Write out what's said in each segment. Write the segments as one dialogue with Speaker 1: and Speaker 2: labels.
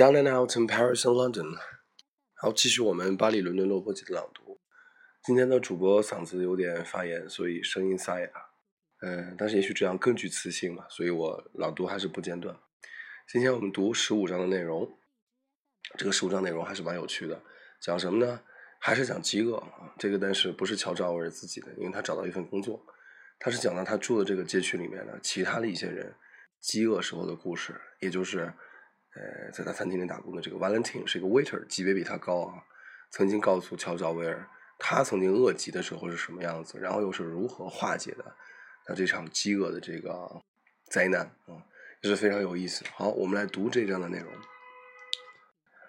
Speaker 1: Down and out in Paris and London。好，继续我们巴黎、伦敦、洛伯基的朗读。今天的主播嗓子有点发炎，所以声音沙哑。嗯，但是也许这样更具磁性嘛，所以我朗读还是不间断。今天我们读十五章的内容，这个十五章内容还是蛮有趣的。讲什么呢？还是讲饥饿啊。这个但是不是乔治奥威尔自己的，因为他找到一份工作。他是讲到他住的这个街区里面的其他的一些人饥饿时候的故事，也就是，呃，在他餐厅里打工的这个 Valentine 是一个 waiter，级别比他高啊。曾经告诉乔治威尔，他曾经饿极的时候是什么样子，然后又是如何化解的他这场饥饿的这个灾难啊。也是非常有意思。好，我们来读这章的内容。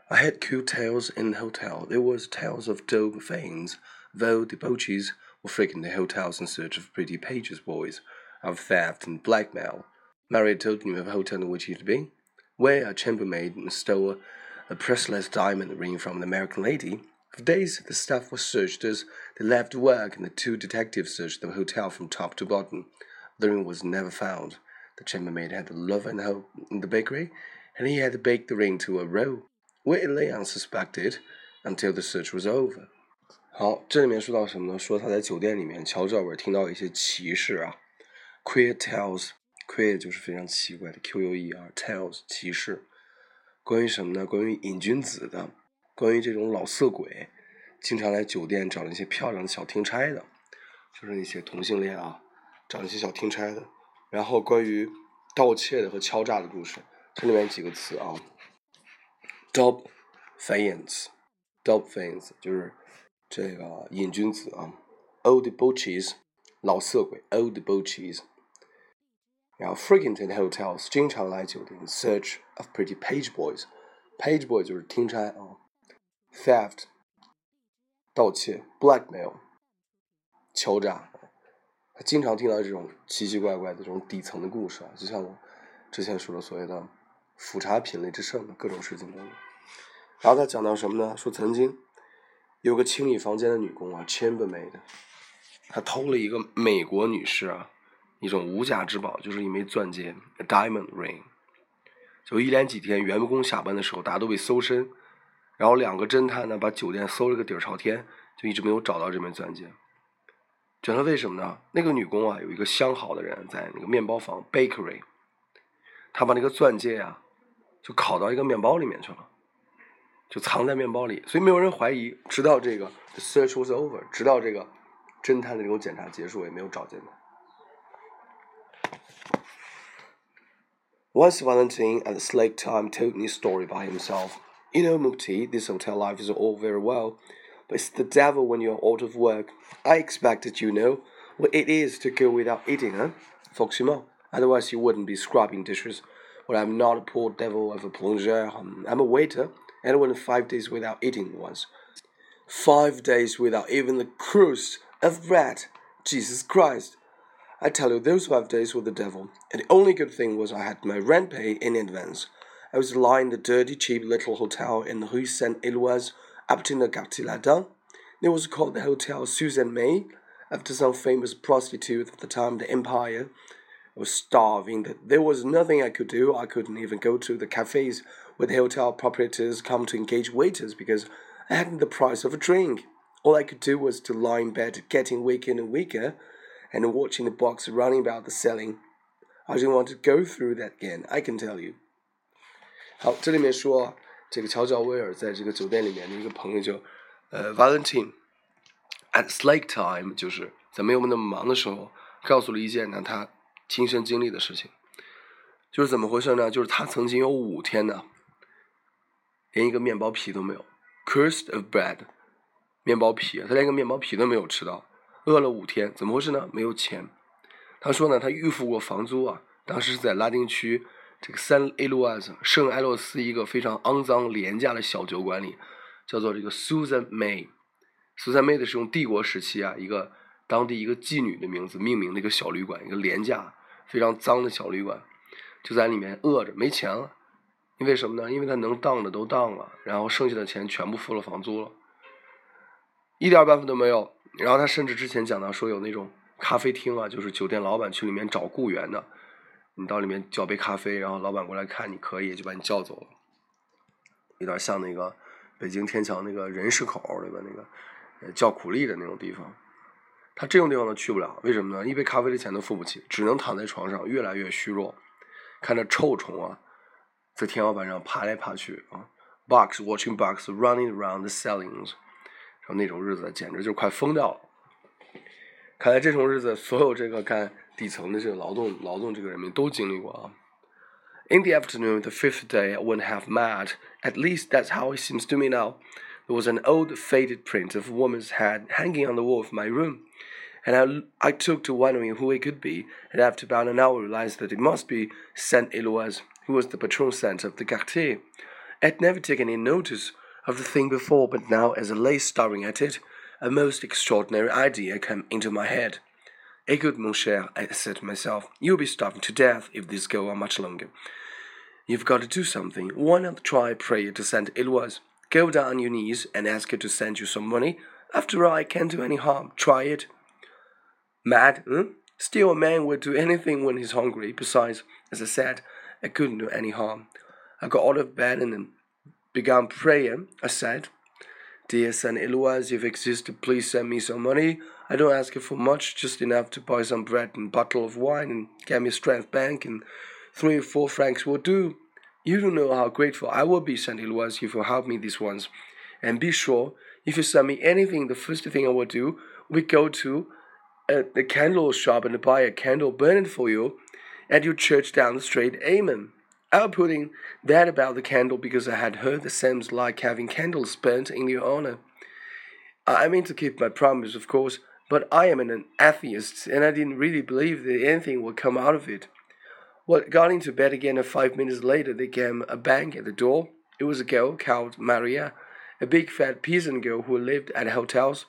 Speaker 1: I had cute tales in the hotel. There was tales of dog fiends, though debauches were frequent the hotels in search of pretty pages boys, of theft and blackmail. Maria told me of a hotel in which he had been, where a chambermaid stole a priceless diamond ring from an American lady. For days the staff was searched as they left work, and the two detectives searched the hotel from top to bottom. The ring was never found. The chambermaid had love and hope in the bakery, and he had baked the ring to a roll, where it lay unsuspected until the search was over. 好，这里面说到什么呢？说他在酒店里面，乔治尔听到一些奇事啊，queer que 就是非常奇怪的，q u e r tales 骑士，关于什么呢？关于瘾君子的，关于这种老色鬼，经常来酒店找那些漂亮的小听差的，就是那些同性恋啊，找那些小听差的。然后关于盗窃的和敲诈的故事，这里面几个词啊，dope fiends，dope fiends 就是这个瘾君子啊，old debauchees 老色鬼，old debauchees。然后 frequented hotels 经常来酒店，search of pretty page boys，page boy 就是听差啊，theft 盗窃，blackmail 敲诈。他经常听到这种奇奇怪怪的这种底层的故事啊，就像我之前说的所谓的“腐茶品类之盛”的各种事情中。然后他讲到什么呢？说曾经有个清理房间的女工啊，chambermaid，她偷了一个美国女士啊一种无价之宝，就是一枚钻戒，a，diamond ring。就一连几天，员工下班的时候，大家都被搜身，然后两个侦探呢把酒店搜了个底儿朝天，就一直没有找到这枚钻戒。觉得为什么呢？那个女工啊，有一个相好的人在那个面包房 bakery，他把那个钻戒啊，就烤到一个面包里面去了，就藏在面包里，所以没有人怀疑。直到这个 search was over，直到这个侦探的这种检查结束，也没有找见他。Once Valentine at the Slake Time told me a story by himself. You know, Mukti, this hotel life is all very well. but it's the devil when you're out of work. I expect expected you know what it is to go without eating, huh? Forcément. Otherwise, you wouldn't be scrubbing dishes. But I'm not a poor devil of a plongeur. I'm a waiter, and I went five days without eating once. Five days without even the crust of bread. Jesus Christ. I tell you, those five days were the devil, and the only good thing was I had my rent paid in advance. I was lying in the dirty, cheap little hotel in the Rue Saint Eloise up to the Quartier Latin. It was called the Hotel Susan May, after some famous prostitute of the time the Empire. I was starving. There was nothing I could do. I couldn't even go to the cafes where the hotel proprietors come to engage waiters because I hadn't the price of a drink. All I could do was to lie in bed, getting weaker and weaker, and watching the box running about the ceiling. I didn't want to go through that again, I can tell you. 好，这里面说这个乔治奥威尔在这个酒店里面的一个朋友就，呃，Valentine at Slake time，就是在没有那么忙的时候，告诉了一件呢他亲身经历的事情，就是怎么回事呢？就是他曾经有五天呢，连一个面包皮都没有 Cursed of bread，面包皮，他连个面包皮都没有吃到，饿了五天，怎么回事呢？没有钱。他说呢，他预付过房租啊，当时是在拉丁区。这个三 A 路啊，圣埃洛斯一个非常肮脏廉价的小酒馆里，叫做这个 Susan May。Susan May 的是用帝国时期啊一个当地一个妓女的名字命名的一个小旅馆，一个廉价非常脏的小旅馆，就在里面饿着没钱了，因为什么呢？因为他能当的都当了，然后剩下的钱全部付了房租了，一点办法都没有。然后他甚至之前讲到说有那种咖啡厅啊，就是酒店老板去里面找雇员的。你到里面叫杯咖啡，然后老板过来看你可以，就把你叫走了。有点像那个北京天桥那个人市口，对吧？那个叫苦力的那种地方。他这种地方都去不了，为什么呢？一杯咖啡的钱都付不起，只能躺在床上，越来越虚弱，看着臭虫啊，在天花板上爬来爬去啊，bugs watching bugs running around the ceilings，那种日子简直就快疯掉了。看来这种日子，所有这个干底层的这个劳动劳动这个人民都经历过啊。In the afternoon, the fifth day, I went half mad. At least that's how it seems to me now. There was an old faded print of a woman's head hanging on the wall of my room and I, I took to wondering who it could be, and after about an hour realized that it must be Saint Eloise, who was the patron saint of the quartier. I'd never taken any notice of the thing before, but now, as I lay staring at it, a most extraordinary idea came into my head. Écoute, mon cher, I said to myself, you'll be starving to death if this goes on much longer. You've got to do something. Why not try prayer to Saint Eloise? Go down on your knees and ask her to send you some money. After all, I can't do any harm. Try it. Mad? Hmm? Still, a man would do anything when he's hungry. Besides, as I said, I couldn't do any harm. I got out of bed and began praying. I said, Dear Saint Eloise, if you exist, please send me some money. I don't ask you for much, just enough to buy some bread and a bottle of wine and get me a strength bank, and three or four francs will do. You don't know how grateful I will be, Saint Eloise, if you help me these once. And be sure, if you send me anything, the first thing I will do, we go to at the candle shop and buy a candle burning for you at your church down the street. Amen. I was putting that about the candle because I had heard the Sams like having candles burnt in your honor. I mean to keep my promise, of course, but I am an atheist and I didn't really believe that anything would come out of it. Well, got into bed again, and five minutes later, there came a bang at the door. It was a girl called Maria, a big fat peasant girl who lived at hotels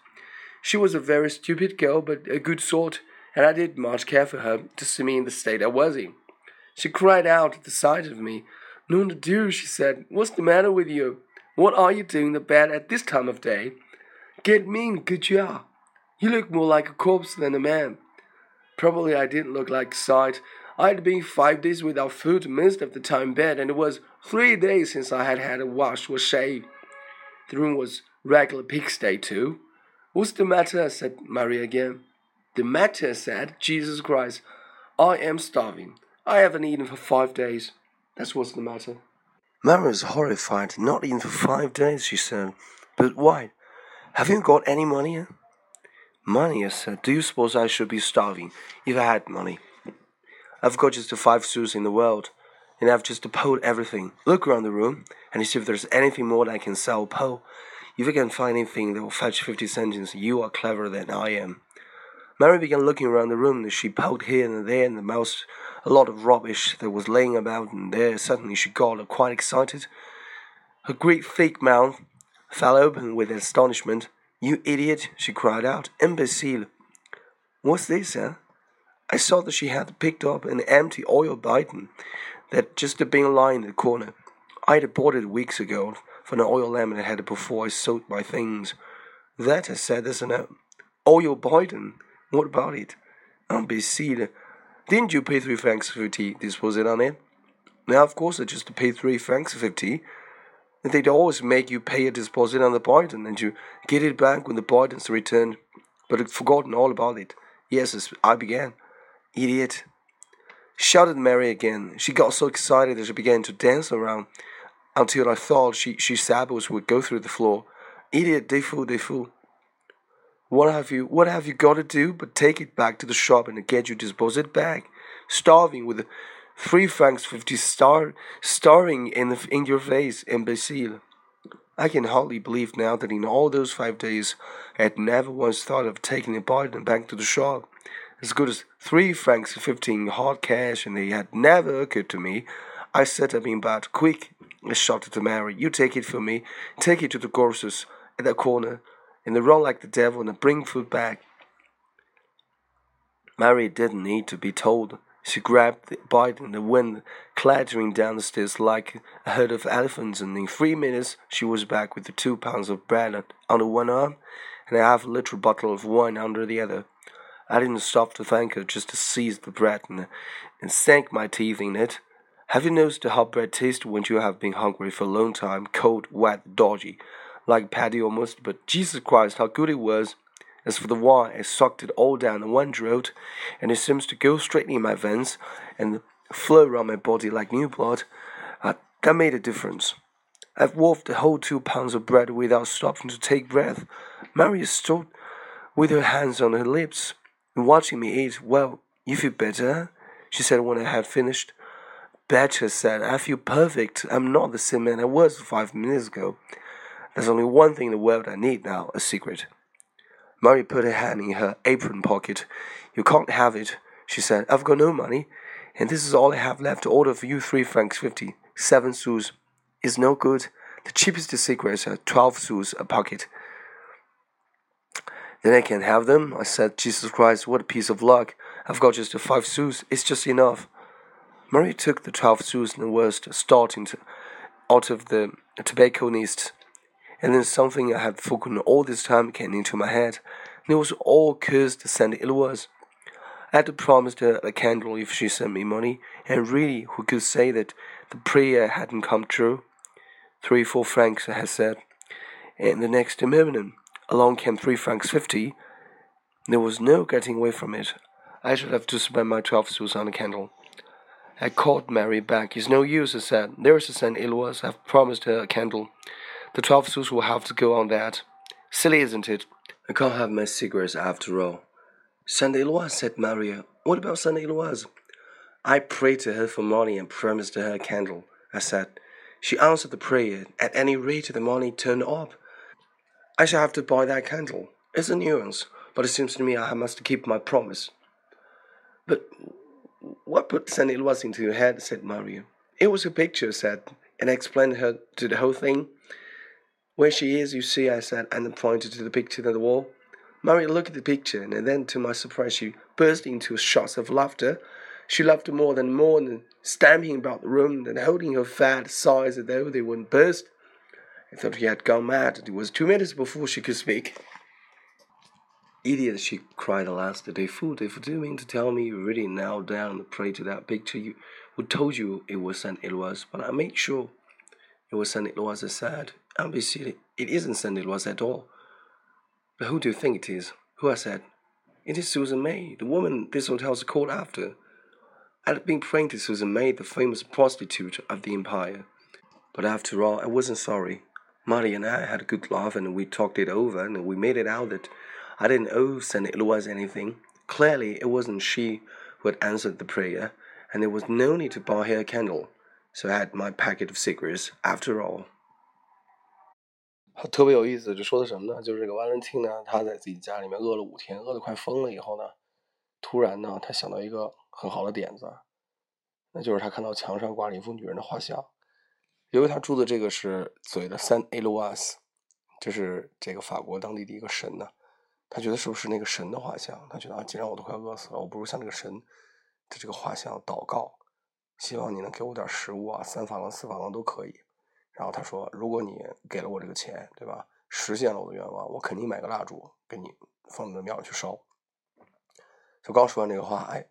Speaker 1: she was a very stupid girl, but a good sort, and I did much care for her to see me in the state I was in. She cried out at the sight of me. De Dieu, she said, what's the matter with you? What are you doing in the bed at this time of day? Get mean, good job. You look more like a corpse than a man. Probably I didn't look like a sight. I had been five days without food most of the time bed, and it was three days since I had had a wash or shave. The room was regular pigsty too. What's the matter? said Mary again. The matter, said Jesus Christ. I am starving. I haven't eaten for five days. That's what's the matter.
Speaker 2: Mary was horrified. Not eaten for five days, she said. But why? Have you got any money? Money, I said. Do you suppose I should be starving if I had money? I've got just the five sous in the world, and I've just pulled everything. Look around the room and see if there's anything more that I can sell. Pull. If you can find anything that will fetch fifty cents, you are cleverer than I am. Mary began looking around the room, and she poked here and there in and moused a lot of rubbish that was laying about, and there suddenly she got quite excited. Her great thick mouth fell open with astonishment. You idiot! she cried out. Imbecile! What's this, eh? I saw that she had picked up an empty oil bidon that just had been lying in the corner. I'd bought it weeks ago for an oil lamp I had before I sold my things. That I said, isn't it? Oil bidon. What about it? Um, Imbecile. Didn't you pay three francs fifty deposit on it? Now, of course, I just paid three francs fifty. They'd always make you pay a deposit on the bidon and you get it back when the bidon's returned. But I'd forgotten all about it. Yes, I began. Idiot. Shouted Mary again. She got so excited that she began to dance around until I thought she, she sabots would go through the floor. Idiot, they fool, they fool. What have you what have you got to do but take it back to the shop and get your deposit back? Starving with three francs fifty star starring in the, in your face, imbecile. I can hardly believe now that in all those five days I had never once thought of taking a and back to the shop. As good as three francs fifteen hard cash, and it had never occurred to me. I set up in bed, quick, I shouted to Mary, You take it from me. Take it to the grocer's at that corner, and then run like the devil and bring food back. Mary didn't need to be told. She grabbed the bite and the wind clattering down the stairs like a herd of elephants, and in three minutes she was back with the two pounds of bread under one arm and a half liter bottle of wine under the other. I didn't stop to thank her, just to seize the bread and, and sank my teeth in it. Have you noticed how bread tastes when you have been hungry for a long time, cold, wet, dodgy, like Paddy almost? But Jesus Christ, how good it was! As for the wine, I sucked it all down in one draught, and it seems to go straight in my veins and flow around my body like new blood. Uh, that made a difference. I've wolfed the whole two pounds of bread without stopping to take breath. Mary stood with her hands on her lips, and watching me eat. Well, you feel better? She said when I had finished. Better said, I feel perfect. I'm not the same man I was five minutes ago. There's only one thing in the world I need now a secret. Mary put her hand in her apron pocket. You can't have it, she said. I've got no money, and this is all I have left to order for you three francs fifty. Seven sous is no good. The cheapest cigarettes are twelve sous a pocket. Then I can't have them. I said, Jesus Christ, what a piece of luck. I've got just five sous. It's just enough. Mary took the twelve sous and was starting to, out of the tobacconist. And then something I had forgotten all this time came into my head. And it was all cursed Saint Eloi. I had promised her a candle if she sent me money, and really, who could say that the prayer hadn't come true? Three, four francs, I had said. And the next moment, along came three francs fifty. There was no getting away from it. I should have to spend my twelve sous on a candle. I called Mary back. It's no use, I said. There's a Saint Eloi. I've promised her a candle. The twelve sous will have to go on that. Silly, isn't it?
Speaker 1: I can't have my cigarettes after all. Saint Eloi, said Maria. What about Saint Eloi? I prayed to her for money and promised her a candle. I said. She answered the prayer. At any rate, the money turned up. I shall have to buy that candle. It's a nuisance, but it seems to me I must keep my promise. But what put Saint Eloi into your head? said Maria. It was a picture, said, and I explained her to the whole thing. Where she is, you see, I said, and pointed to the picture on the wall. Maria looked at the picture, and then, to my surprise, she burst into shouts of laughter. She laughed more than more, and stamping about the room, and holding her fat sides as though they wouldn't burst. I thought he had gone mad. It was two minutes before she could speak. Idiot, she cried at last. They fool, they. Do you mean to tell me you really knelt down and prayed to that picture? You, who told you it was Saint Eloi? But I made sure it was Saint Eloi. I said, Be. It isn't Saint Eloi at all. But who do you think it is? Who I said? It is Susan May, the woman this hotel's called after. I'd been praying to Susan May, the famous prostitute of the empire. But after all, I wasn't sorry. Marty and I had a good laugh and we talked it over and we made it out that I didn't owe St. Eloi anything. Clearly, it wasn't she who had answered the prayer, and there was no need to buy her a candle. So I had my packet of cigarettes after all. 特别有意思，这说的什么呢？就是这个 Valentine 呢，他在自己家里面饿了五天，饿得快疯了以后呢，突然呢，他想到一个很好的点子，那就是他看到墙上挂了一幅女人的画像。由于他住的这个是嘴的 San e l o i s 就是这个法国当地的一个神呢，他觉得是不是那个神的画像？他觉得啊，既然我都快饿死了，我不如向这个神的这个画像祷告，希望你能给我点食物啊，三法郎、四法郎都可以。然后他说：“如果你给了我这个钱，对吧？实现了我的愿望，我肯定买个蜡烛给你放到庙里去烧。”就刚说完这个话，哎，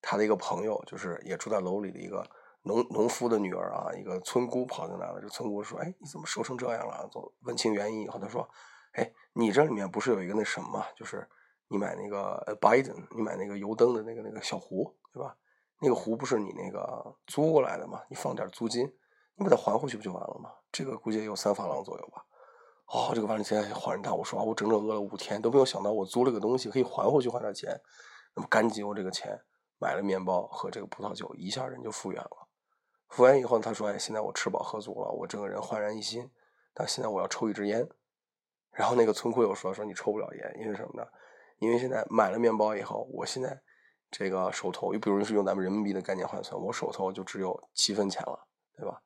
Speaker 1: 他的一个朋友，就是也住在楼里的一个农农夫的女儿啊，一个村姑跑进来了。这村姑说：“哎，你怎么瘦成这样了？”就问清原因以后，他说：“哎，你这里面不是有一个那什么，就是你买那个呃，Biden，你买那个油灯的那个那个小壶，对吧？那个壶不是你那个租过来的吗？你放点租金。”你把它还回去不就完了吗？这个估计也有三法郎左右吧。哦，这个万现在恍然大悟，说啊，我整整饿了五天都没有想到我租了个东西可以还回去还点钱，那么赶紧用这个钱买了面包和这个葡萄酒，一下人就复原了。复原以后，他说：“哎，现在我吃饱喝足了，我整个人焕然一新。但现在我要抽一支烟。”然后那个村库又说：“说你抽不了烟，因为什么呢？因为现在买了面包以后，我现在这个手头，又比如是用咱们人民币的概念换算，我手头就只有七分钱了，对吧？”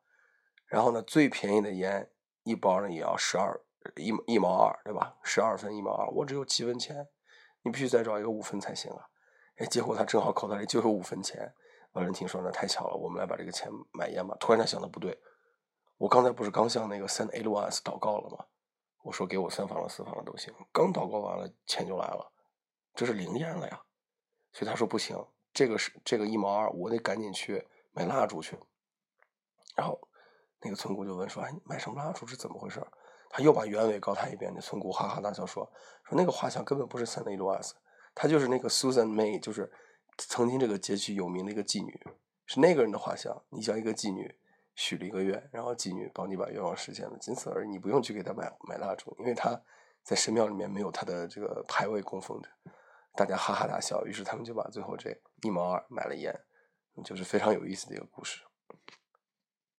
Speaker 1: 然后呢，最便宜的烟一包呢也要十二一一毛二，对吧？十二分一毛二，我只有七分钱，你必须再找一个五分才行啊！哎，结果他正好口袋里就有五分钱。万人听说那太巧了，我们来把这个钱买烟吧。突然他想的不对，我刚才不是刚向那个三 A 六 S 祷告了吗？我说给我三房了四房了都行。刚祷告完了，钱就来了，这是灵验了呀！所以他说不行，这个是这个一毛二，我得赶紧去买蜡烛去。然后那个村姑就问说：“哎，买什么蜡烛是怎么回事？”他又把原委告他一遍。那村姑哈哈大笑说：“说那个画像根本不是 Santa Louise，她就是那个 Susan May，就是曾经这个街区有名的一个妓女，是那个人的画像。你叫一个妓女许了一个愿，然后妓女帮你把愿望实现了，仅此而已。你不用去给她买买蜡烛，因为她在神庙里面没有她的这个牌位供奉着。”大家哈哈大笑，于是他们就把最后这一毛二买了烟，就是非常有意思的一个故事。